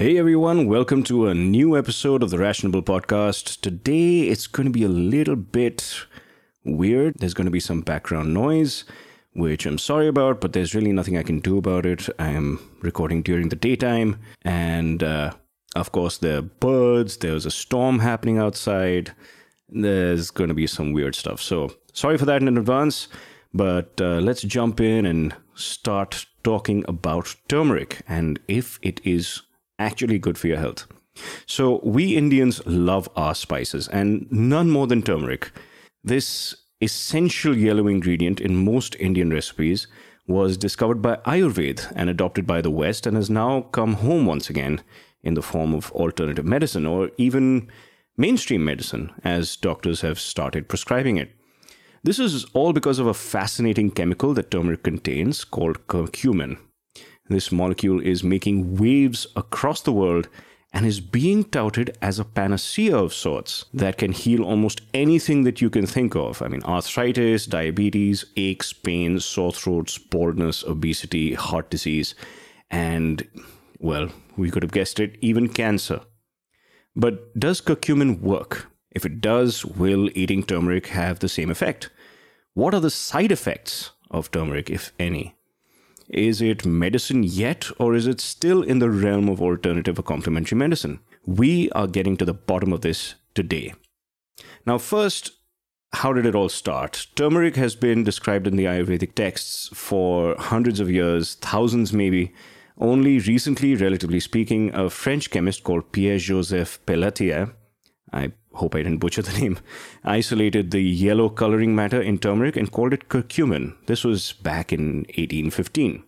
Hey everyone, welcome to a new episode of the Rationable Podcast. Today it's going to be a little bit weird. There's going to be some background noise, which I'm sorry about, but there's really nothing I can do about it. I am recording during the daytime, and uh, of course, there are birds, there's a storm happening outside. There's going to be some weird stuff. So, sorry for that in advance, but uh, let's jump in and start talking about turmeric and if it is actually good for your health. So, we Indians love our spices, and none more than turmeric. This essential yellow ingredient in most Indian recipes was discovered by Ayurveda and adopted by the West, and has now come home once again in the form of alternative medicine or even mainstream medicine, as doctors have started prescribing it. This is all because of a fascinating chemical that turmeric contains called curcumin. This molecule is making waves across the world and is being touted as a panacea of sorts that can heal almost anything that you can think of. I mean, arthritis, diabetes, aches, pains, sore throats, baldness, obesity, heart disease, and, well, we could have guessed it, even cancer. But does curcumin work? If it does, will eating turmeric have the same effect? What are the side effects of turmeric, if any? Is it medicine yet, or is it still in the realm of alternative or complementary medicine? We are getting to the bottom of this today. Now, first, how did it all start? Turmeric has been described in the Ayurvedic texts for hundreds of years, thousands maybe. Only recently, relatively speaking, a French chemist called Pierre Joseph Pelletier, I hope I didn't butcher the name, isolated the yellow coloring matter in turmeric and called it curcumin. This was back in 1815.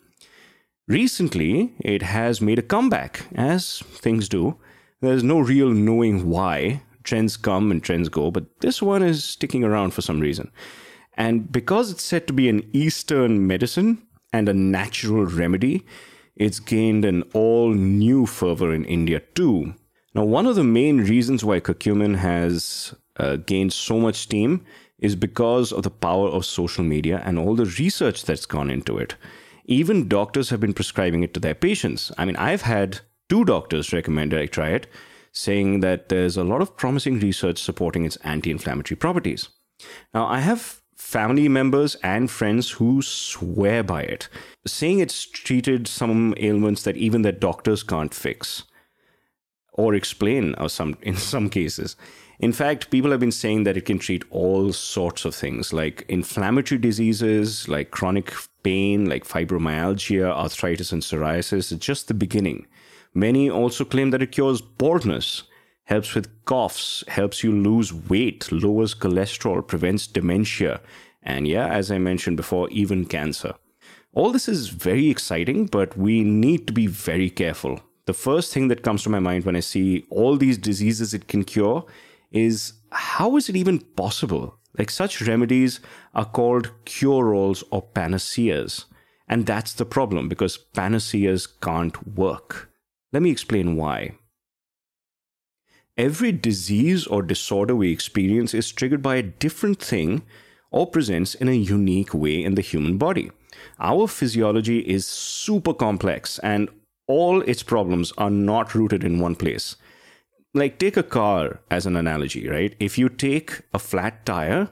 Recently, it has made a comeback, as things do. There's no real knowing why. Trends come and trends go, but this one is sticking around for some reason. And because it's said to be an Eastern medicine and a natural remedy, it's gained an all new fervor in India too. Now, one of the main reasons why curcumin has uh, gained so much steam is because of the power of social media and all the research that's gone into it. Even doctors have been prescribing it to their patients. I mean, I've had two doctors recommend I try it, saying that there's a lot of promising research supporting its anti inflammatory properties. Now, I have family members and friends who swear by it, saying it's treated some ailments that even their doctors can't fix or explain or some in some cases. In fact, people have been saying that it can treat all sorts of things like inflammatory diseases, like chronic pain, like fibromyalgia, arthritis, and psoriasis. It's just the beginning. Many also claim that it cures baldness, helps with coughs, helps you lose weight, lowers cholesterol, prevents dementia, and yeah, as I mentioned before, even cancer. All this is very exciting, but we need to be very careful the first thing that comes to my mind when I see all these diseases it can cure is how is it even possible? Like such remedies are called cure alls or panaceas. And that's the problem because panaceas can't work. Let me explain why. Every disease or disorder we experience is triggered by a different thing or presents in a unique way in the human body. Our physiology is super complex and all its problems are not rooted in one place. Like, take a car as an analogy, right? If you take a flat tire,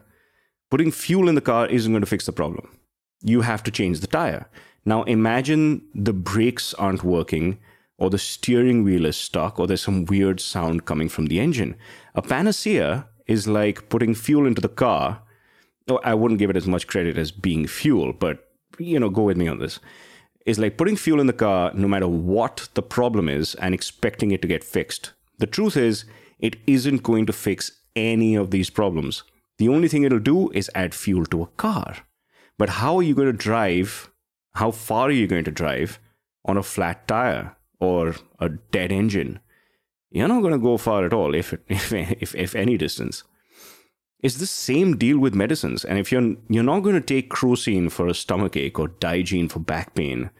putting fuel in the car isn't going to fix the problem. You have to change the tire. Now, imagine the brakes aren't working, or the steering wheel is stuck, or there's some weird sound coming from the engine. A panacea is like putting fuel into the car. Oh, I wouldn't give it as much credit as being fuel, but you know, go with me on this is like putting fuel in the car no matter what the problem is and expecting it to get fixed. The truth is, it isn't going to fix any of these problems. The only thing it'll do is add fuel to a car. But how are you going to drive? How far are you going to drive on a flat tire or a dead engine? You're not going to go far at all, if, if, if, if any distance. It's the same deal with medicines. And if you're you're not going to take crocin for a stomach ache or Digene for back pain,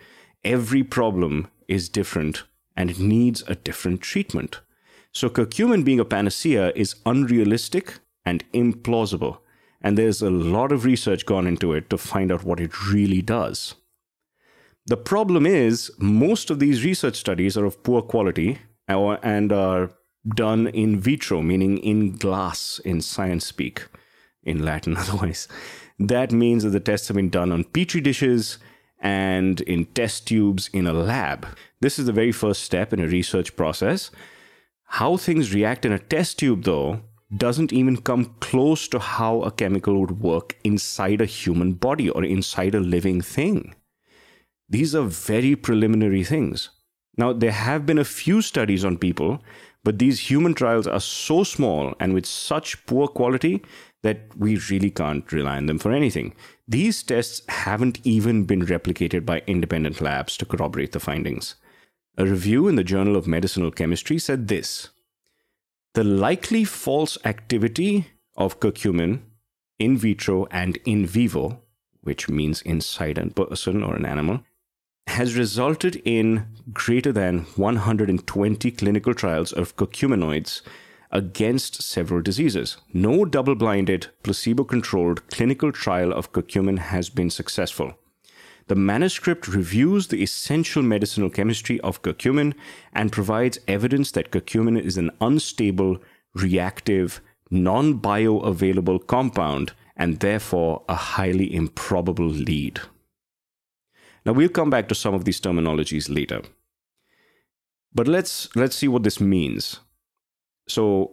every problem is different and it needs a different treatment. So curcumin being a panacea is unrealistic and implausible. And there's a lot of research gone into it to find out what it really does. The problem is, most of these research studies are of poor quality and are done in vitro, meaning in glass in science speak, in Latin otherwise. That means that the tests have been done on petri dishes and in test tubes in a lab. This is the very first step in a research process. How things react in a test tube, though, doesn't even come close to how a chemical would work inside a human body or inside a living thing. These are very preliminary things. Now, there have been a few studies on people, but these human trials are so small and with such poor quality that we really can't rely on them for anything. These tests haven't even been replicated by independent labs to corroborate the findings. A review in the Journal of Medicinal Chemistry said this The likely false activity of curcumin in vitro and in vivo, which means inside a person or an animal, has resulted in greater than 120 clinical trials of curcuminoids against several diseases. No double blinded, placebo controlled clinical trial of curcumin has been successful. The manuscript reviews the essential medicinal chemistry of curcumin and provides evidence that curcumin is an unstable, reactive, non bioavailable compound and therefore a highly improbable lead. Now we'll come back to some of these terminologies later. But let's let's see what this means. So,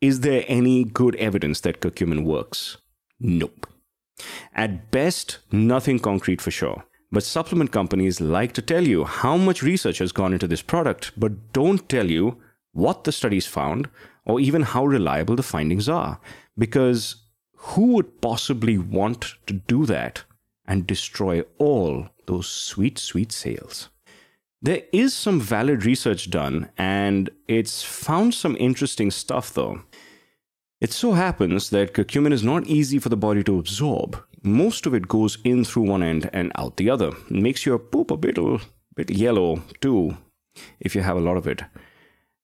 is there any good evidence that curcumin works? Nope. At best, nothing concrete for sure. But supplement companies like to tell you how much research has gone into this product, but don't tell you what the studies found or even how reliable the findings are. Because who would possibly want to do that and destroy all those sweet, sweet sales? There is some valid research done, and it's found some interesting stuff though. It so happens that curcumin is not easy for the body to absorb. Most of it goes in through one end and out the other. It makes your poop a bit, a bit yellow too, if you have a lot of it.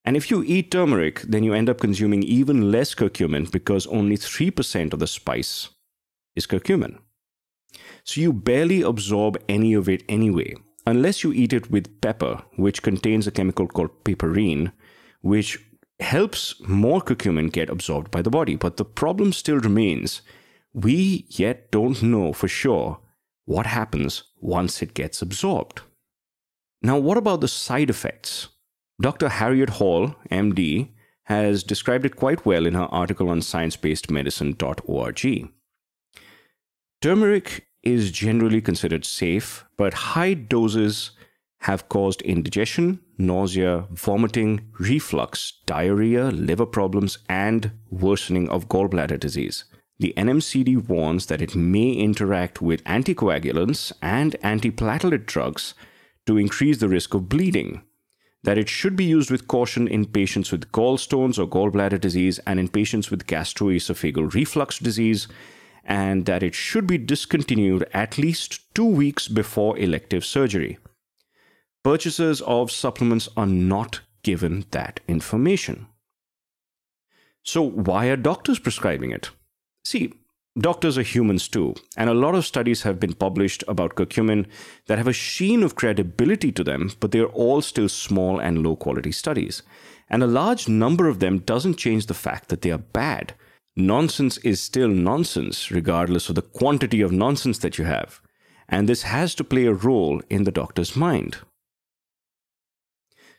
And if you eat turmeric, then you end up consuming even less curcumin because only 3% of the spice is curcumin. So you barely absorb any of it anyway unless you eat it with pepper, which contains a chemical called piperine, which helps more curcumin get absorbed by the body. But the problem still remains. We yet don't know for sure what happens once it gets absorbed. Now, what about the side effects? Dr. Harriet Hall, MD, has described it quite well in her article on sciencebasedmedicine.org. Turmeric is generally considered safe, but high doses have caused indigestion, nausea, vomiting, reflux, diarrhea, liver problems, and worsening of gallbladder disease. The NMCD warns that it may interact with anticoagulants and antiplatelet drugs to increase the risk of bleeding. That it should be used with caution in patients with gallstones or gallbladder disease and in patients with gastroesophageal reflux disease, and that it should be discontinued at least two weeks before elective surgery. Purchasers of supplements are not given that information. So, why are doctors prescribing it? See, doctors are humans too, and a lot of studies have been published about curcumin that have a sheen of credibility to them, but they're all still small and low quality studies. And a large number of them doesn't change the fact that they are bad nonsense is still nonsense, regardless of the quantity of nonsense that you have. And this has to play a role in the doctor's mind.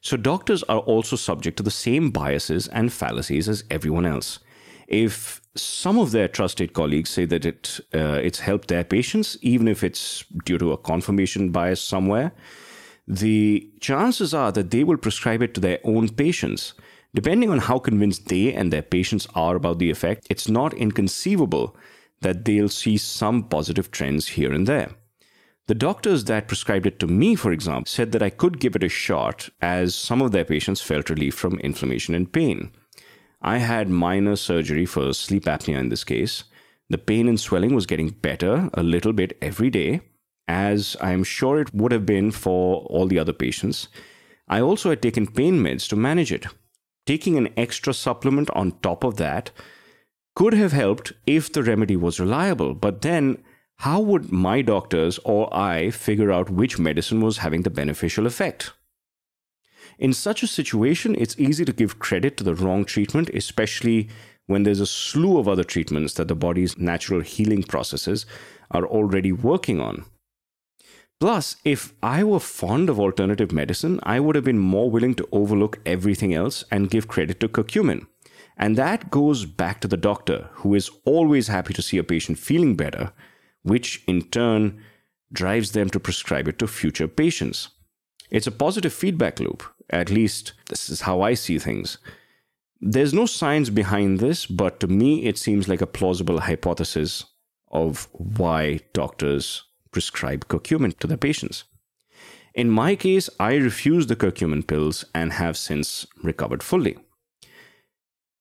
So, doctors are also subject to the same biases and fallacies as everyone else. If some of their trusted colleagues say that it, uh, it's helped their patients, even if it's due to a confirmation bias somewhere, the chances are that they will prescribe it to their own patients Depending on how convinced they and their patients are about the effect, it's not inconceivable that they'll see some positive trends here and there. The doctors that prescribed it to me, for example, said that I could give it a shot as some of their patients felt relief from inflammation and pain. I had minor surgery for sleep apnea in this case. The pain and swelling was getting better a little bit every day, as I'm sure it would have been for all the other patients. I also had taken pain meds to manage it taking an extra supplement on top of that could have helped if the remedy was reliable. But then, how would my doctors or I figure out which medicine was having the beneficial effect? In such a situation, it's easy to give credit to the wrong treatment, especially when there's a slew of other treatments that the body's natural healing processes are already working on. Plus, if I were fond of alternative medicine, I would have been more willing to overlook everything else and give credit to curcumin. And that goes back to the doctor, who is always happy to see a patient feeling better, which in turn drives them to prescribe it to future patients. It's a positive feedback loop. At least, this is how I see things. There's no science behind this, but to me, it seems like a plausible hypothesis of why doctors prescribe curcumin to their patients. In my case, I refused the curcumin pills and have since recovered fully.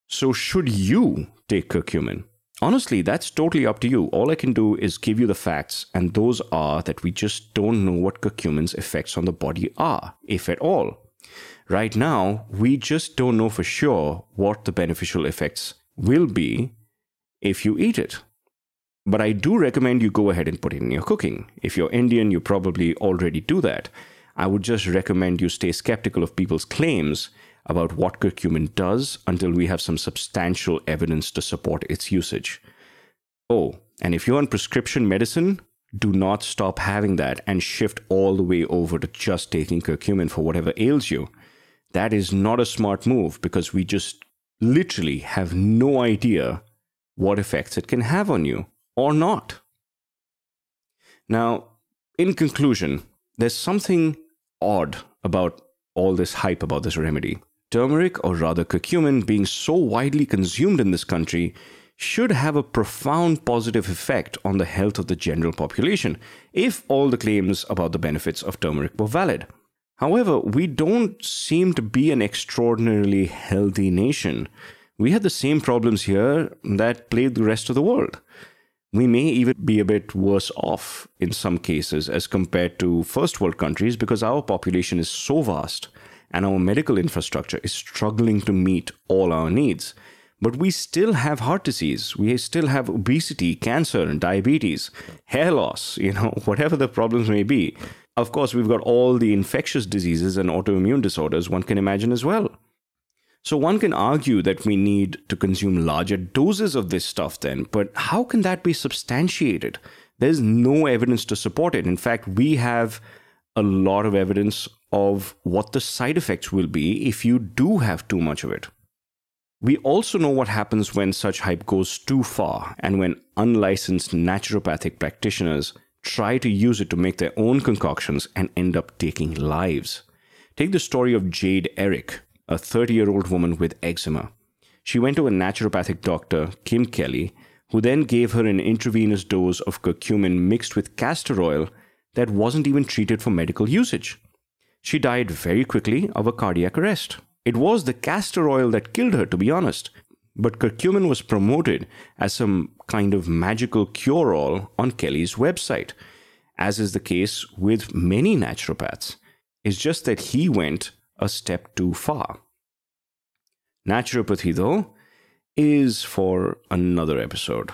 So, should you take curcumin? Honestly, that's totally up to you. All I can do is give you the facts, and those are that we just don't know what curcumin's effects on the body are, if at all. Right now, we just don't know for sure what the beneficial effects will be if you eat it. But I do recommend you go ahead and put it in your cooking. If you're Indian, you probably already do that. I would just recommend you stay skeptical of people's claims about what curcumin does until we have some substantial evidence to support its usage. Oh, and if you're on prescription medicine, do not stop having that and shift all the way over to just taking curcumin for whatever ails you. That is not a smart move because we just literally have no idea what effects it can have on you or not. Now, in conclusion, there's something odd about all this hype about this remedy turmeric, or rather curcumin, being so widely consumed in this country should have a profound positive effect on the health of the general population if all the claims about the benefits of turmeric were valid. However, we don't seem to be an extraordinarily healthy nation. We have the same problems here that plague the rest of the world. We may even be a bit worse off in some cases as compared to first world countries because our population is so vast and our medical infrastructure is struggling to meet all our needs. But we still have heart disease, we still have obesity, cancer, and diabetes, hair loss, you know, whatever the problems may be. Of course, we've got all the infectious diseases and autoimmune disorders one can imagine as well. So one can argue that we need to consume larger doses of this stuff then, but how can that be substantiated? There's no evidence to support it. In fact, we have a lot of evidence of what the side effects will be if you do have too much of it. We also know what happens when such hype goes too far and when unlicensed naturopathic practitioners try to use it to make their own concoctions and end up taking lives. Take the story of Jade Erick, a 30 year old woman with eczema. She went to a naturopathic doctor, Kim Kelly, who then gave her an intravenous dose of curcumin mixed with castor oil that wasn't even treated for medical usage. She died very quickly of a cardiac arrest. It was the castor oil that killed her, to be honest. But curcumin was promoted as some kind of magical cure all on Kelly's website, as is the case with many naturopaths. It's just that he went a step too far. Naturopathy, though, is for another episode.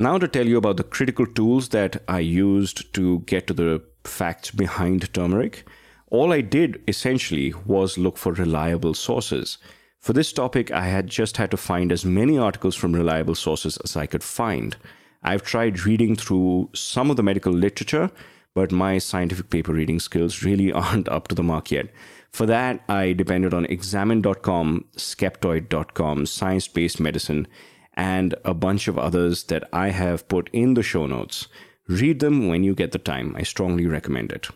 Now, to tell you about the critical tools that I used to get to the facts behind turmeric, all I did essentially was look for reliable sources. For this topic, I had just had to find as many articles from reliable sources as I could find. I've tried reading through some of the medical literature, but my scientific paper reading skills really aren't up to the mark yet. For that, I depended on examine.com, skeptoid.com, science based medicine, and a bunch of others that I have put in the show notes. Read them when you get the time. I strongly recommend it.